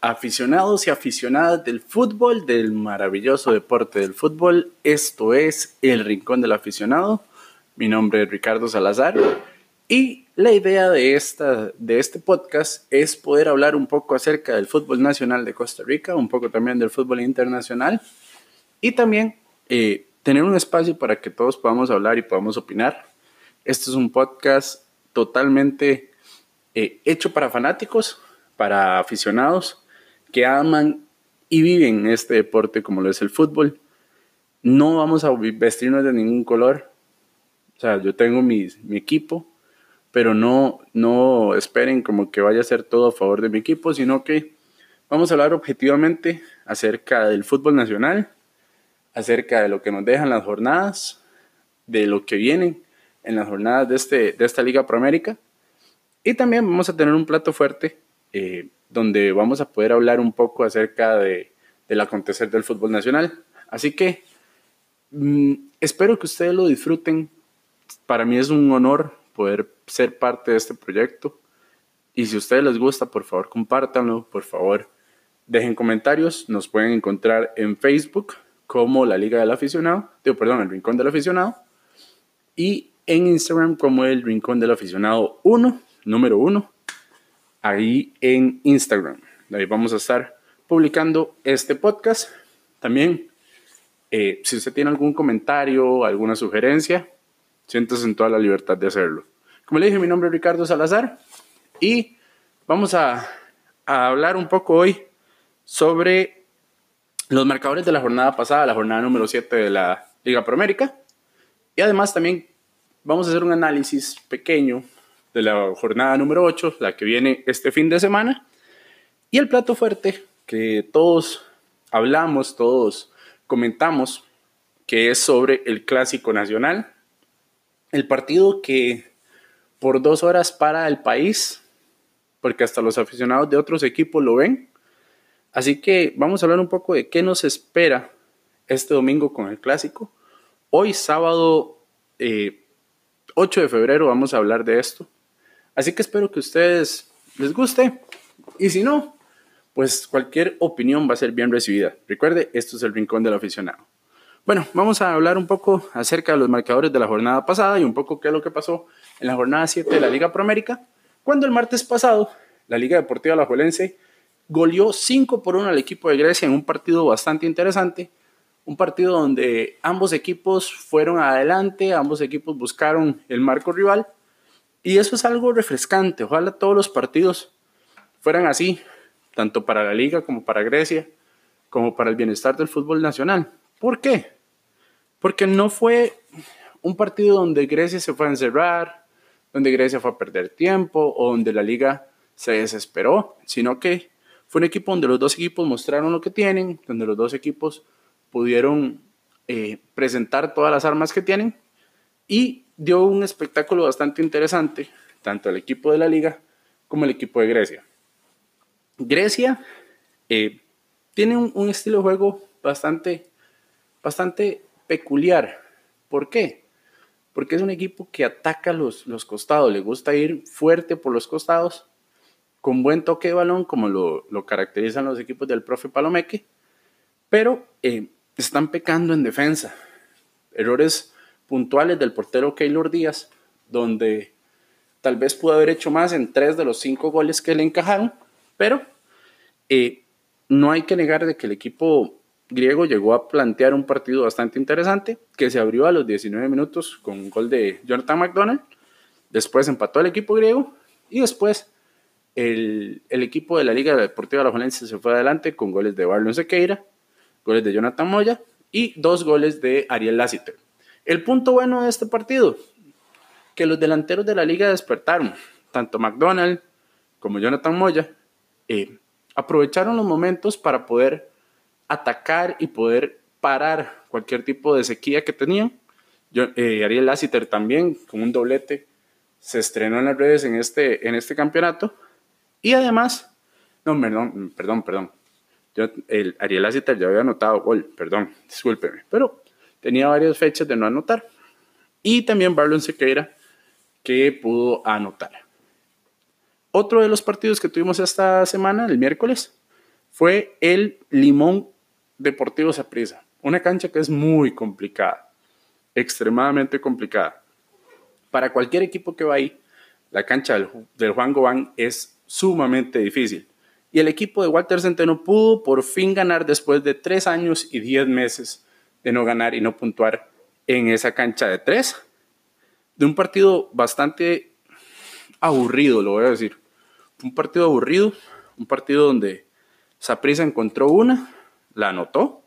aficionados y aficionadas del fútbol, del maravilloso deporte del fútbol. Esto es El Rincón del Aficionado. Mi nombre es Ricardo Salazar y la idea de, esta, de este podcast es poder hablar un poco acerca del fútbol nacional de Costa Rica, un poco también del fútbol internacional y también eh, tener un espacio para que todos podamos hablar y podamos opinar. Este es un podcast totalmente eh, hecho para fanáticos, para aficionados que aman y viven este deporte como lo es el fútbol. No vamos a vestirnos de ningún color. O sea, yo tengo mi, mi equipo, pero no, no esperen como que vaya a ser todo a favor de mi equipo, sino que vamos a hablar objetivamente acerca del fútbol nacional, acerca de lo que nos dejan las jornadas, de lo que vienen en las jornadas de, este, de esta Liga Proamérica. Y también vamos a tener un plato fuerte eh, donde vamos a poder hablar un poco acerca de, del acontecer del fútbol nacional. Así que mm, espero que ustedes lo disfruten. Para mí es un honor poder ser parte de este proyecto. Y si a ustedes les gusta, por favor, compártanlo, por favor, dejen comentarios. Nos pueden encontrar en Facebook como la Liga del Aficionado, digo, perdón, el Rincón del Aficionado, y en Instagram como el Rincón del Aficionado 1, número 1 ahí en Instagram. Ahí vamos a estar publicando este podcast. También, eh, si usted tiene algún comentario, alguna sugerencia, siéntese en toda la libertad de hacerlo. Como le dije, mi nombre es Ricardo Salazar y vamos a, a hablar un poco hoy sobre los marcadores de la jornada pasada, la jornada número 7 de la Liga Proamérica. Y además también vamos a hacer un análisis pequeño de la jornada número 8, la que viene este fin de semana. Y el plato fuerte que todos hablamos, todos comentamos, que es sobre el Clásico Nacional, el partido que por dos horas para el país, porque hasta los aficionados de otros equipos lo ven. Así que vamos a hablar un poco de qué nos espera este domingo con el Clásico. Hoy sábado 8 eh, de febrero vamos a hablar de esto. Así que espero que a ustedes les guste. Y si no, pues cualquier opinión va a ser bien recibida. Recuerde, esto es el Rincón del Aficionado. Bueno, vamos a hablar un poco acerca de los marcadores de la jornada pasada y un poco qué es lo que pasó en la jornada 7 de la Liga Proamérica, cuando el martes pasado la Liga Deportiva Alajuelense goleó 5 por 1 al equipo de Grecia en un partido bastante interesante, un partido donde ambos equipos fueron adelante, ambos equipos buscaron el marco rival y eso es algo refrescante. Ojalá todos los partidos fueran así, tanto para la liga como para Grecia, como para el bienestar del fútbol nacional. ¿Por qué? Porque no fue un partido donde Grecia se fue a encerrar, donde Grecia fue a perder tiempo o donde la liga se desesperó, sino que fue un equipo donde los dos equipos mostraron lo que tienen, donde los dos equipos pudieron eh, presentar todas las armas que tienen y dio un espectáculo bastante interesante, tanto el equipo de la liga como el equipo de Grecia. Grecia eh, tiene un, estilo de juego bastante, bastante peculiar. ¿Por qué? Porque es un equipo que ataca los, los costados, le gusta ir fuerte por los costados, con buen toque de balón, como lo, caracterizan los equipos del profe Palomeque, pero eh, están pecando en defensa. Errores puntuales del portero Keylor Díaz, donde tal vez pudo haber hecho más en tres de los cinco goles que le encajaron, pero eh, no hay que negar de que el equipo griego llegó a plantear un partido bastante interesante, que se abrió a los 19 minutos con un gol de Jonathan McDonald, después empató el equipo griego y después el, equipo de la Liga Deportiva de la Valencia se fue adelante con goles de Barlon Sequeira, goles de Jonathan Moya y dos goles de Ariel Lassiter. El punto bueno de este partido, que los delanteros de la liga despertaron, tanto McDonald como Jonathan Moya, eh, aprovecharon los momentos para poder atacar y poder parar cualquier tipo de sequía que tenían. Eh, Ariel Lassiter también, con un doblete, se estrenó en las redes en este, en este campeonato. Y además, no, perdón, perdón, perdón. el Ariel Lassiter ya había anotado gol, perdón, discúlpeme. Pero tenía varias fechas de no anotar. Y también Barlon Sequeira, que pudo anotar. Otro de los partidos que tuvimos esta semana, el miércoles, fue el Limón Deportivo Saprissa. Una cancha que es muy complicada, extremadamente complicada. Para cualquier equipo que va ahí, la cancha del, del Juan Gobán es sumamente difícil. Y el equipo de Walter Centeno pudo por fin ganar después de tres años y diez meses de no ganar y no puntuar en esa cancha de tres. De un partido bastante aburrido, lo voy a decir. Un partido aburrido, un partido donde Saprisa encontró una, la anotó,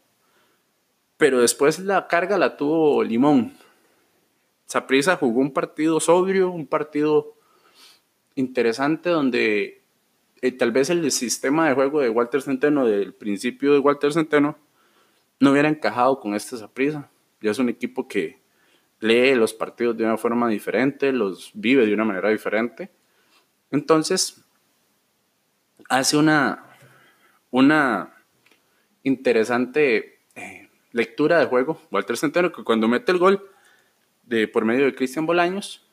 pero después la carga la tuvo Limón. Saprisa jugó un partido sobrio, un partido interesante donde eh, tal vez el sistema de juego de Walter Centeno, del principio de Walter Centeno, no hubiera encajado con este Saprisa. Ya es un equipo que lee los partidos de una forma diferente, los vive de una manera diferente. Entonces, hace una, una interesante eh, lectura de juego, Walter Centeno, que cuando mete el gol de, por medio de Cristian Bolaños,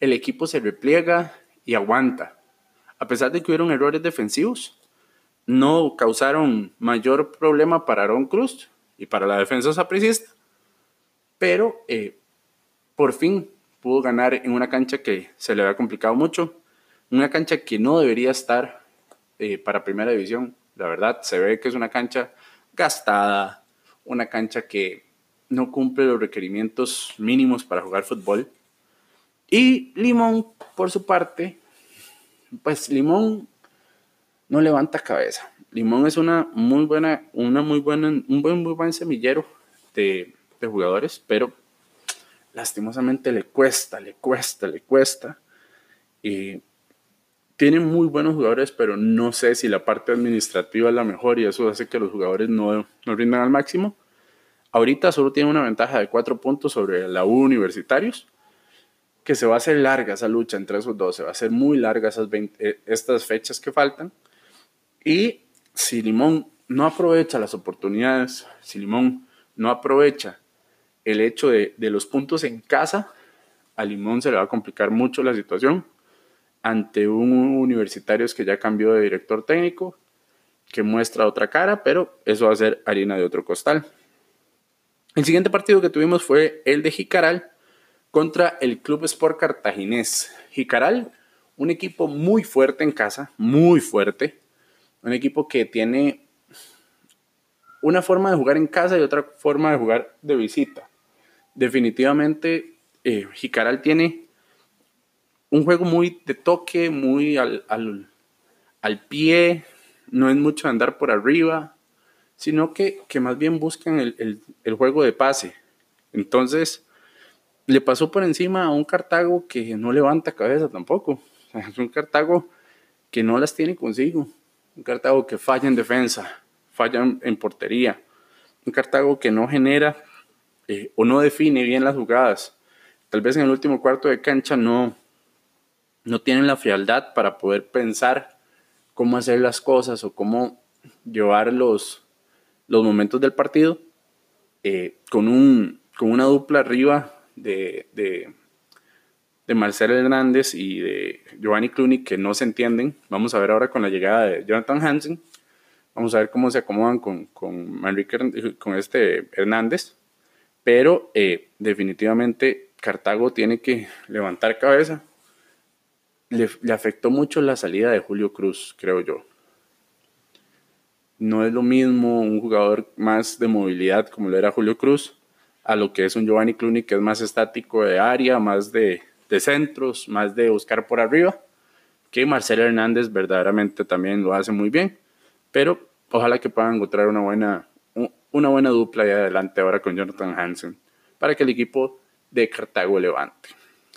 el equipo se repliega y aguanta. A pesar de que hubieron errores defensivos, no causaron mayor problema para Aaron Cruz y para la defensa sapricista, pero eh, por fin pudo ganar en una cancha que se le había complicado mucho, una cancha que no debería estar eh, para primera división. La verdad, se ve que es una cancha gastada, una cancha que no cumple los requerimientos mínimos para jugar fútbol. Y Limón, por su parte, pues Limón no levanta cabeza. Limón es una muy buena, una muy buena, un buen, muy buen semillero de, jugadores, pero lastimosamente le cuesta, le cuesta, le cuesta. Y tiene muy buenos jugadores, pero no sé si la parte administrativa es la mejor y eso hace que los jugadores no, no rindan al máximo. Ahorita solo tiene una ventaja de cuatro puntos sobre la U Universitarios, que se va a hacer larga esa lucha entre esos dos, se va a hacer muy larga esas eh, estas fechas que faltan. Y si Limón no aprovecha las oportunidades, si Limón no aprovecha el hecho de, los puntos en casa, a Limón se le va a complicar mucho la situación ante un universitario que ya cambió de director técnico, que muestra otra cara, pero eso va a ser harina de otro costal. El siguiente partido que tuvimos fue el de Jicaral contra el Club Sport Cartaginés. Jicaral, un equipo muy fuerte en casa, muy fuerte, un equipo que tiene una forma de jugar en casa y otra forma de jugar de visita. Definitivamente, eh, Jicaral tiene un juego muy de toque, muy al, pie, no es mucho andar por arriba, sino que, más bien buscan el, el, juego de pase. Entonces, le pasó por encima a un Cartago que no levanta cabeza tampoco. Es un Cartago que no las tiene consigo. Un Cartago que falla en defensa, falla en portería. Un Cartago que no genera eh, o no define bien las jugadas. Tal vez en el último cuarto de cancha no, no tienen la frialdad para poder pensar cómo hacer las cosas o cómo llevar los, los momentos del partido eh, con, un, con una dupla arriba de, de, de Marcelo Hernández y de Giovanni Clooney que no se entienden. Vamos a ver ahora con la llegada de Jonathan Hansen. Vamos a ver cómo se acomodan con, con, con este Hernández. Pero eh, definitivamente Cartago tiene que levantar cabeza. Le, le, afectó mucho la salida de Julio Cruz, creo yo. No es lo mismo un jugador más de movilidad como lo era Julio Cruz a lo que es un Giovanni Cluny que es más estático de área, más de, de centros, más de buscar por arriba, que Marcelo Hernández verdaderamente también lo hace muy bien, pero ojalá que puedan encontrar una buena una buena dupla ahí adelante ahora con Jonathan Hansen para que el equipo de Cartago levante.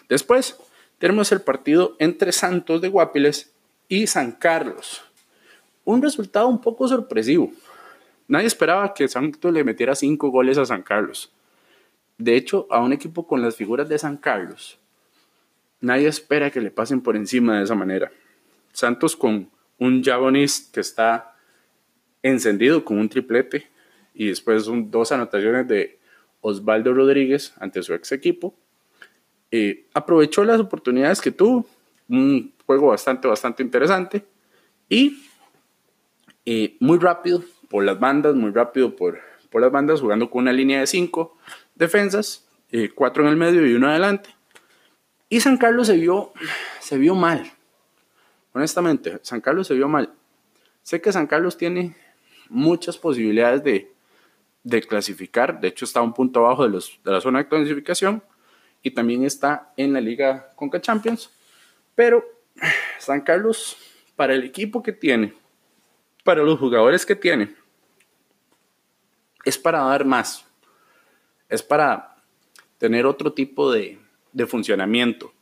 Después tenemos el partido entre Santos de Guapiles y San Carlos. Un resultado un poco sorpresivo. Nadie esperaba que Santos le metiera cinco goles a San Carlos. De hecho, a un equipo con las figuras de San Carlos, nadie espera que le pasen por encima de esa manera. Santos con un Javonis que está encendido con un triplete, y después dos anotaciones de Osvaldo Rodríguez ante su ex equipo. Eh, aprovechó las oportunidades que tuvo, un juego bastante, bastante interesante y eh, muy rápido por las bandas, muy rápido por, por las bandas, jugando con una línea de cinco defensas, eh, cuatro en el medio y uno adelante. Y San Carlos se vio, se vio mal. Honestamente, San Carlos se vio mal. Sé que San Carlos tiene muchas posibilidades de, clasificar. De hecho, está un punto abajo de, de la zona de clasificación y también está en la Liga Conca Champions. Pero San Carlos, para el equipo que tiene, para los jugadores que tiene, es para dar más. Es para tener otro tipo de, de funcionamiento.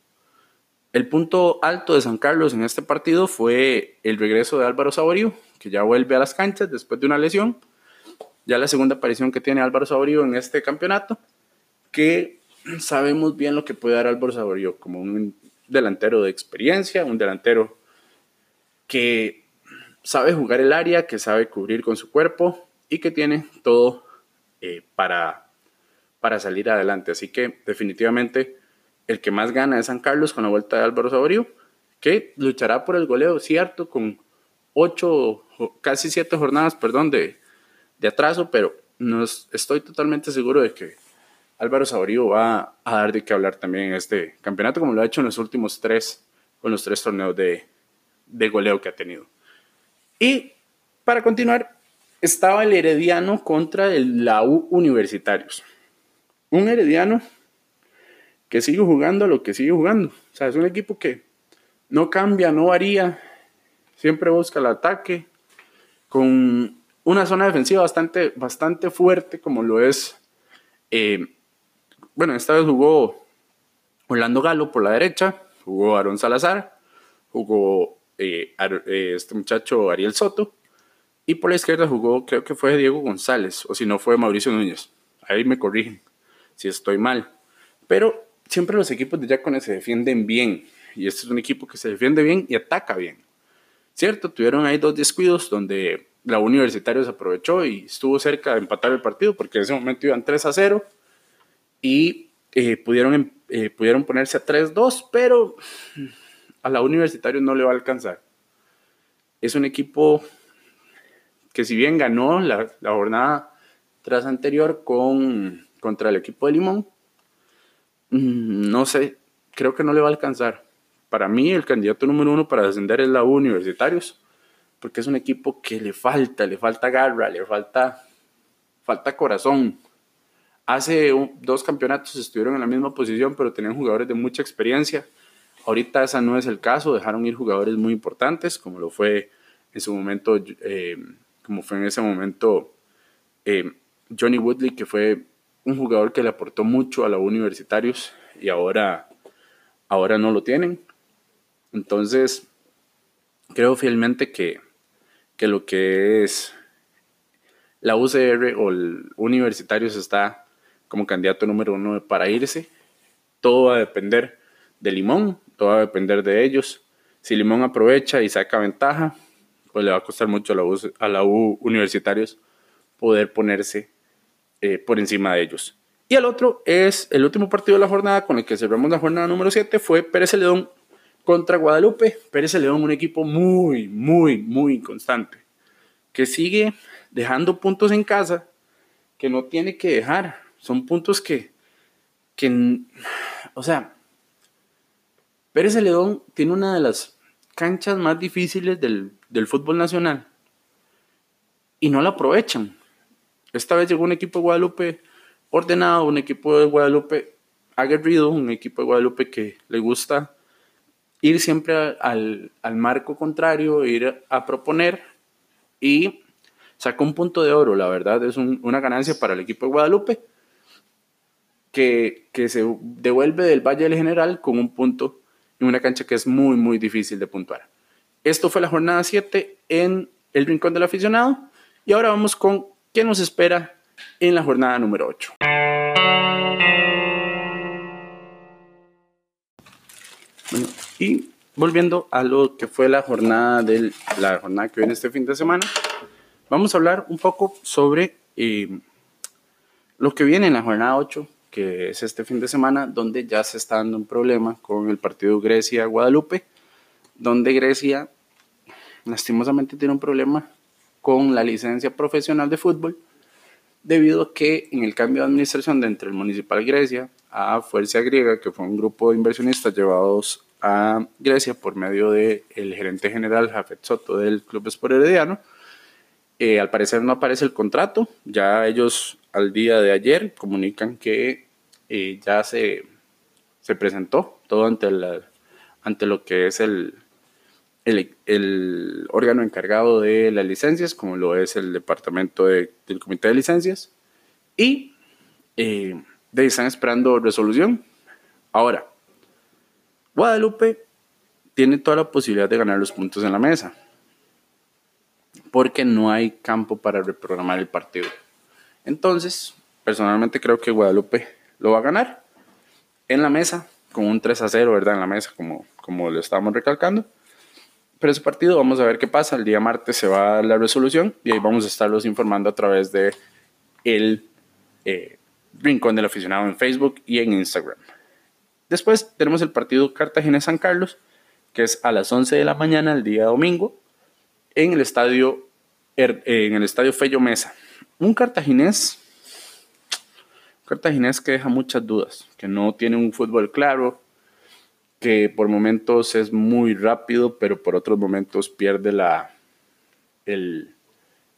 El punto alto de San Carlos en este partido fue el regreso de Álvaro Saborío, que ya vuelve a las canchas después de una lesión. Ya la segunda aparición que tiene Álvaro Saborío en este campeonato, que sabemos bien lo que puede dar Álvaro Saborío como un delantero de experiencia, un delantero que sabe jugar el área, que sabe cubrir con su cuerpo y que tiene todo eh, para, para salir adelante. Así que definitivamente el que más gana es San Carlos con la vuelta de Álvaro Saborío, que luchará por el goleo, cierto, con ocho, casi siete jornadas, perdón, de, de atraso, pero no estoy totalmente seguro de que Álvaro Saborío va a dar de qué hablar también en este campeonato, como lo ha hecho en los últimos tres, con los tres torneos de, de goleo que ha tenido. Y para continuar, estaba el Herediano contra el la U Universitarios. Un Herediano que sigue jugando lo que sigue jugando. O sea, es un equipo que no cambia, no varía, siempre busca el ataque, con una zona defensiva bastante, bastante fuerte, como lo es. Eh, bueno, esta vez jugó Orlando Galo por la derecha, jugó Aaron Salazar, jugó eh, eh, este muchacho Ariel Soto, y por la izquierda jugó, creo que fue Diego González, o si no fue Mauricio Núñez. Ahí me corrigen si estoy mal. Pero siempre los equipos de Jacones se defienden bien. Y este es un equipo que se defiende bien y ataca bien. Cierto, tuvieron ahí dos descuidos donde la Universitario se aprovechó y estuvo cerca de empatar el partido porque en ese momento iban 3 a 0 y eh, pudieron, em, eh, pudieron ponerse a 3-2, pero a la Universitario no le va a alcanzar. Es un equipo que si bien ganó la, la jornada tras anterior con, contra el equipo de Limón, no sé, creo que no le va a alcanzar. Para mí el candidato número uno para descender es la U Universitarios, porque es un equipo que le falta, le falta garra, le falta, falta corazón. Hace dos campeonatos estuvieron en la misma posición, pero tenían jugadores de mucha experiencia. Ahorita esa no es el caso, dejaron ir jugadores muy importantes, como lo fue en su momento, eh, como fue en ese momento eh, Johnny Woodley, que fue un jugador que le aportó mucho a los universitarios y ahora, ahora no lo tienen. Entonces, creo fielmente que, que lo que es la UCR o el Universitarios está como candidato número uno para irse. Todo va a depender de Limón, todo va a depender de ellos. Si Limón aprovecha y saca ventaja, pues le va a costar mucho a la U, a la U Universitarios poder ponerse eh, por encima de ellos. Y el otro es el último partido de la jornada con el que cerramos la jornada número 7 fue Pérez León contra Guadalupe. Pérez León, un equipo muy, muy, muy constante, que sigue dejando puntos en casa que no tiene que dejar. Son puntos que, que o sea, Pérez León tiene una de las canchas más difíciles del, del fútbol nacional y no la aprovechan. Esta vez llegó un equipo de Guadalupe ordenado, un equipo de Guadalupe aguerrido, un equipo de Guadalupe que le gusta ir siempre al, marco contrario, ir a proponer y sacó un punto de oro, la verdad es una ganancia para el equipo de Guadalupe que, que, se devuelve del Valle del General con un punto en una cancha que es muy muy difícil de puntuar. Esto fue la jornada 7 en el Rincón del Aficionado y ahora vamos con ¿Qué nos espera en la jornada número 8? y volviendo a lo que fue la jornada, del, la jornada que viene este fin de semana, vamos a hablar un poco sobre eh, lo que viene en la jornada 8, que es este fin de semana, donde ya se está dando un problema con el partido Grecia-Guadalupe, donde Grecia lastimosamente tiene un problema con la licencia profesional de fútbol, debido a que en el cambio de administración de entre el Municipal Grecia a Fuerza Griega, que fue un grupo de inversionistas llevados a Grecia por medio del el gerente general Jafet Soto del Club Sport Herediano, eh, al parecer no aparece el contrato, ya ellos al día de ayer comunican que eh, ya se, se, presentó todo ante, ante lo que es el, el, el, órgano encargado de las licencias, como lo es el departamento del comité de licencias, y eh, están esperando resolución. Ahora, Guadalupe tiene toda la posibilidad de ganar los puntos en la mesa, porque no hay campo para reprogramar el partido. Entonces, personalmente creo que Guadalupe lo va a ganar en la mesa, con un 3 a 0, ¿verdad? En la mesa, como, como lo estábamos recalcando. Pero ese partido vamos a ver qué pasa. El día martes se va a dar la resolución y ahí vamos a estarlos informando a través de el eh, Rincón del Aficionado en Facebook y en Instagram. Después tenemos el partido Cartagena-San Carlos, que es a las 11 de la mañana el día domingo en el estadio, er, en el estadio Fello Mesa. Un cartaginés, un cartaginés que deja muchas dudas, que no tiene un fútbol claro, que por momentos es muy rápido, pero por otros momentos pierde la, el,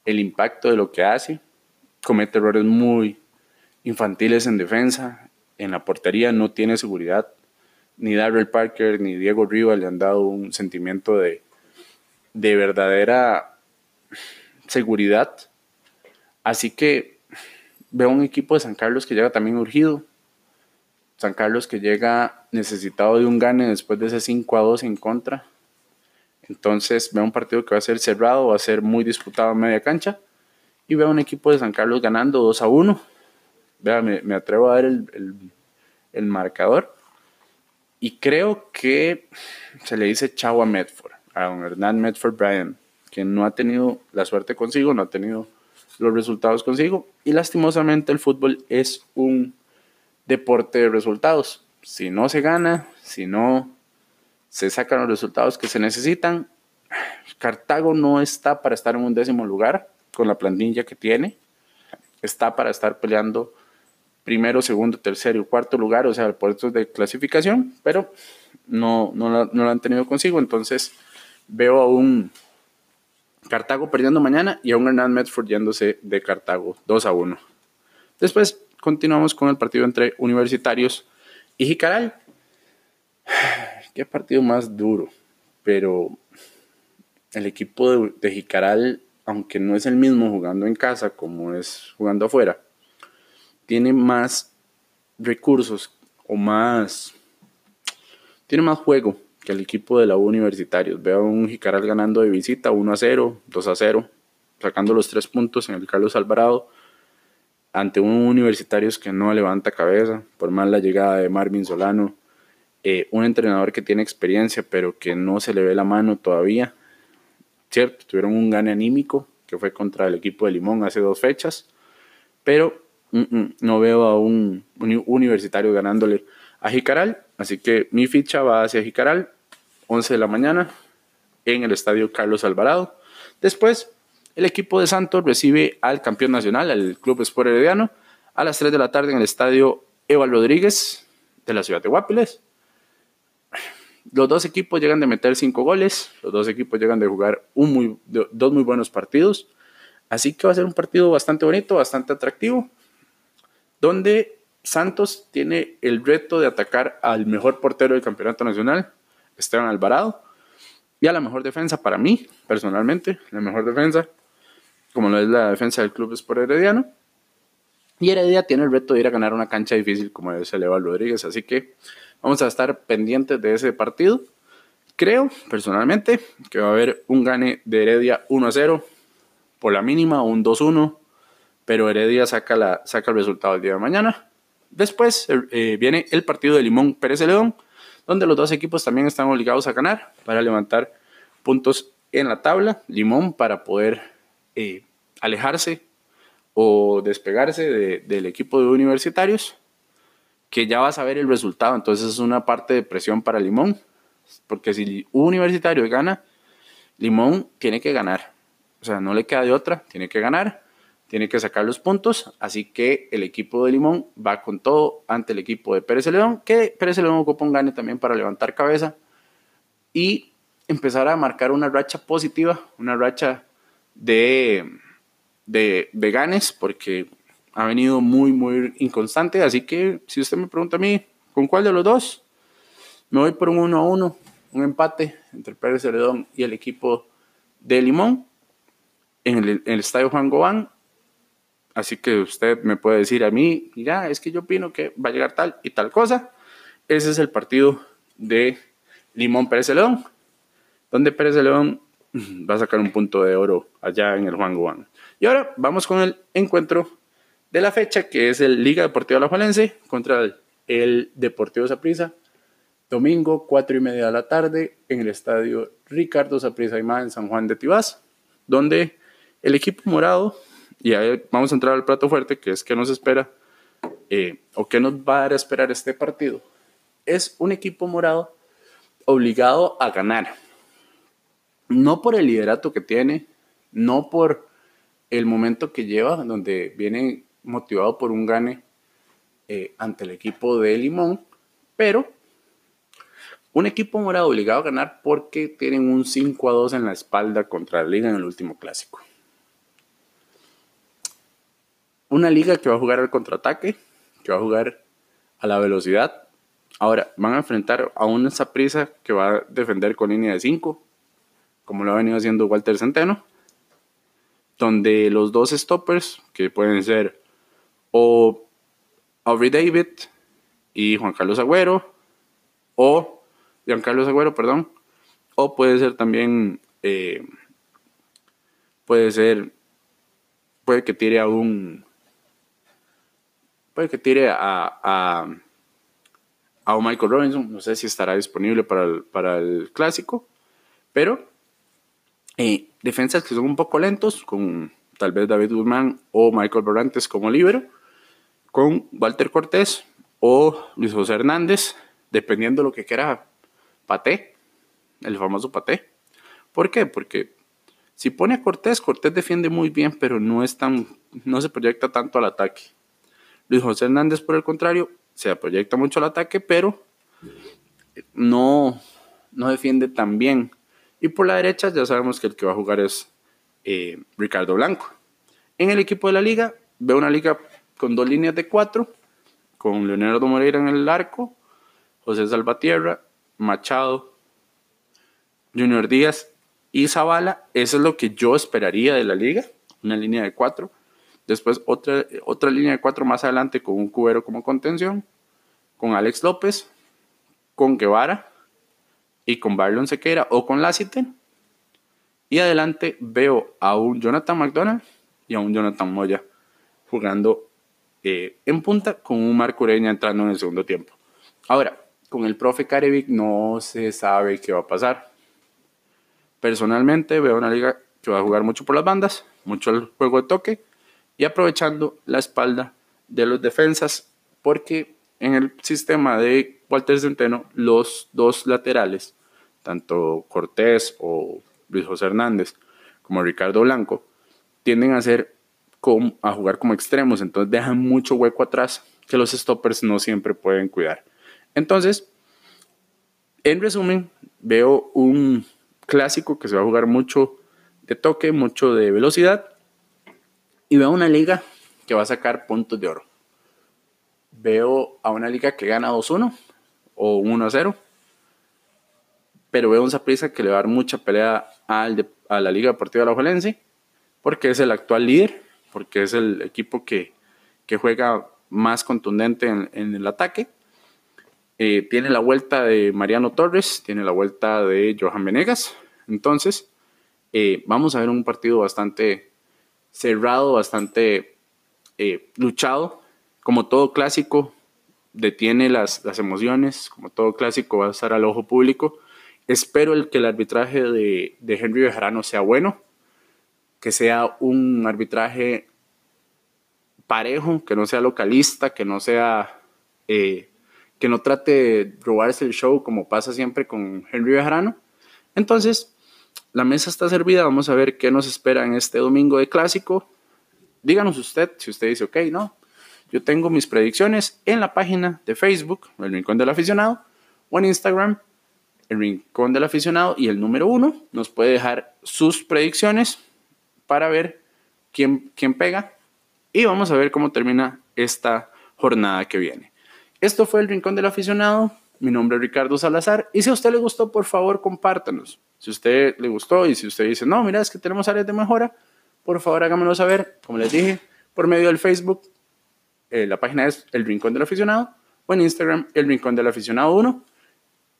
impacto de lo que hace. Comete errores muy infantiles en defensa. En la portería no tiene seguridad. Ni Darrell Parker ni Diego Rivas le han dado un sentimiento de, de verdadera seguridad. Así que veo un equipo de San Carlos que llega también urgido, San Carlos que llega necesitado de un gane después de ese 5 a 2 en contra. Entonces veo un partido que va a ser cerrado, va a ser muy disputado en media cancha. Y veo un equipo de San Carlos ganando 2 a 1. Vea, me, atrevo a ver el, el, marcador. Y creo que se le dice chau a Medford, a don Hernán Medford Bryan, que no ha tenido la suerte consigo, no ha tenido los resultados consigo. Y lastimosamente el fútbol es un deporte de resultados. Si no se gana, si no se sacan los resultados que se necesitan, Cartago no está para estar en un décimo lugar con la plantilla que tiene. Está para estar peleando primero, segundo, tercero y cuarto lugar, o sea, puestos de clasificación, pero no, no, lo han tenido consigo. Entonces veo a un Cartago perdiendo mañana y a un Hernán Medford yéndose de Cartago 2 a 1. Después continuamos con el partido entre Universitarios y Jicaral. Qué partido más duro, pero el equipo de, de, Jicaral, aunque no es el mismo jugando en casa como es jugando afuera, tiene más recursos o más... Tiene más juego que el equipo de la U Universitarios. Veo a un Jicaral ganando de visita 1 a 0, 2 a 0, sacando los tres puntos en el Carlos Alvarado ante un Universitarios que no levanta cabeza, por más la llegada de Marvin Solano, eh, un entrenador que tiene experiencia pero que no se le ve la mano todavía. Cierto, tuvieron un gane anímico que fue contra el equipo de Limón hace dos fechas, pero mm, mm, no veo a un, un, universitario ganándole a Jicaral, así que mi ficha va hacia Jicaral, 11 de la mañana, en el estadio Carlos Alvarado. Después el equipo de Santos recibe al campeón nacional, al Club Sport Herediano, a las 3 de la tarde en el estadio Eva Rodríguez de la ciudad de Guapiles. Los dos equipos llegan de meter cinco goles, los dos equipos llegan de jugar dos muy buenos partidos, así que va a ser un partido bastante bonito, bastante atractivo, donde Santos tiene el reto de atacar al mejor portero del campeonato nacional, Esteban Alvarado, y a la mejor defensa para mí, personalmente, la mejor defensa, como lo es la defensa del club Sport Herediano. Y Heredia tiene el reto de ir a ganar una cancha difícil como es el Eva Rodríguez. Así que vamos a estar pendientes de ese partido. Creo, personalmente, que va a haber un gane de Heredia 1 a 0, por la mínima, un 2-1, pero Heredia saca, la, saca el resultado el día de mañana. Después eh, viene el partido de Limón Pérez León, donde los dos equipos también están obligados a ganar para levantar puntos en la tabla. Limón para poder eh, alejarse o despegarse del equipo de universitarios, que ya va a saber el resultado. Entonces es una parte de presión para Limón, porque si un universitario gana, Limón tiene que ganar. O sea, no le queda de otra, tiene que ganar, tiene que sacar los puntos. Así que el equipo de Limón va con todo ante el equipo de Pérez León, que Pérez León ocupa un gane también para levantar cabeza y empezar a marcar una racha positiva, una racha de, de, de ganes, porque ha venido muy, muy inconstante. Así que si usted me pregunta a mí, ¿con cuál de los dos? Me voy por un 1 a 1, un empate entre Pérez Celedón y el equipo de Limón en el, el, estadio Juan Gobán. Así que usted me puede decir a mí, mira, es que yo opino que va a llegar tal y tal cosa. Ese es el partido de Limón Pérez Celedón, donde Pérez Celedón va a sacar un punto de oro allá en el Juan Gobán. Y ahora vamos con el encuentro de la fecha, que es el Liga Deportiva Alajuelense contra el, Deportivo Saprissa. Domingo, 4 y media de la tarde, en el estadio Ricardo Saprissa Aymá en San Juan de Tibás, donde el equipo morado, y ahí vamos a entrar al plato fuerte, que es que nos espera, eh, o que nos va a dar a esperar este partido, es un equipo morado obligado a ganar. No por el liderato que tiene, no por el momento que lleva, donde viene motivado por un gane eh, ante el equipo de Limón, pero un equipo morado obligado a ganar porque tienen un 5 a 2 en la espalda contra la liga en el último clásico. Una liga que va a jugar al contraataque, que va a jugar a la velocidad. Ahora, van a enfrentar a una prisa que va a defender con línea de 5, como lo ha venido haciendo Walter Centeno, donde los dos stoppers, que pueden ser o Aubrey David y Juan Carlos Agüero, o Juan Carlos Agüero, perdón, o puede ser también, eh, puede ser, puede que tire a un, puede que tire a, a, a un Michael Robinson, no sé si estará disponible para el, para el clásico, pero eh, defensas que son un poco lentos, con tal vez David Guzmán o Michael Barrantes como libero con Walter Cortés o Luis José Hernández, dependiendo de lo que quiera Paté, el famoso Paté. ¿Por qué? Porque si pone a Cortés, Cortés defiende muy bien, pero no, es tan, no se proyecta tanto al ataque. Luis José Hernández, por el contrario, se proyecta mucho al ataque, pero no, no defiende tan bien. Y por la derecha ya sabemos que el que va a jugar es eh, Ricardo Blanco. En el equipo de la liga, veo una liga con dos líneas de cuatro, con Leonardo Moreira en el arco, José Salvatierra, Machado, Junior Díaz y Zavala. Eso es lo que yo esperaría de la liga, una línea de cuatro. Después otra, otra línea de cuatro más adelante con un cubero como contención, con Alex López, con Guevara y con Barlon Sequeira o con Lassiten. Y adelante veo a un Jonathan McDonald y a un Jonathan Moya jugando eh, en punta con un Marco Ureña entrando en el segundo tiempo. Ahora, con el profe Carevic no se sabe qué va a pasar. Personalmente veo una liga que va a jugar mucho por las bandas, mucho el juego de toque y aprovechando la espalda de los defensas porque en el sistema de Walter Centeno los dos laterales, tanto Cortés o Luis José Hernández como Ricardo Blanco, tienden a ser a jugar como extremos, entonces dejan mucho hueco atrás que los stoppers no siempre pueden cuidar. Entonces, en resumen, veo un clásico que se va a jugar mucho de toque, mucho de velocidad, y veo una liga que va a sacar puntos de oro. Veo a una liga que gana 2-1 o 1-0, pero veo un Zaprisa que le va a dar mucha pelea a la Liga Deportiva La Juelense, porque es el actual líder porque es el equipo que, juega más contundente en, el ataque. Eh, tiene la vuelta de Mariano Torres, tiene la vuelta de Johan Venegas. Entonces, eh, vamos a ver un partido bastante cerrado, bastante eh, luchado. Como todo clásico, detiene las, las, emociones, como todo clásico va a estar al ojo público. Espero el que el arbitraje de, de Henry Bejarano sea bueno que sea un arbitraje parejo, que no sea localista, que no sea, eh, que no trate de robarse el show como pasa siempre con Henry Bejarano. Entonces, la mesa está servida, vamos a ver qué nos espera en este domingo de clásico. Díganos usted, si usted dice, ok, no, yo tengo mis predicciones en la página de Facebook, El Rincón del Aficionado, o en Instagram, El Rincón del Aficionado y el número uno. Nos puede dejar sus predicciones para ver quién, quién pega y vamos a ver cómo termina esta jornada que viene. Esto fue El Rincón del Aficionado. Mi nombre es Ricardo Salazar y si a usted le gustó, por favor, compártanos. Si a usted le gustó y si usted dice, no, mira, es que tenemos áreas de mejora, por favor hágamelo saber, como les dije, por medio del Facebook. Eh, la página es El Rincón del Aficionado o en Instagram El Rincón del Aficionado 1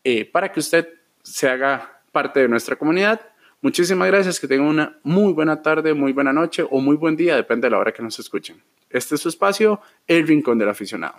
eh, para que usted se haga parte de nuestra comunidad. Muchísimas gracias, que tenga una muy buena tarde, muy buena noche o muy buen día, depende de la hora que nos escuchen. Este es su espacio, El Rincón del Aficionado.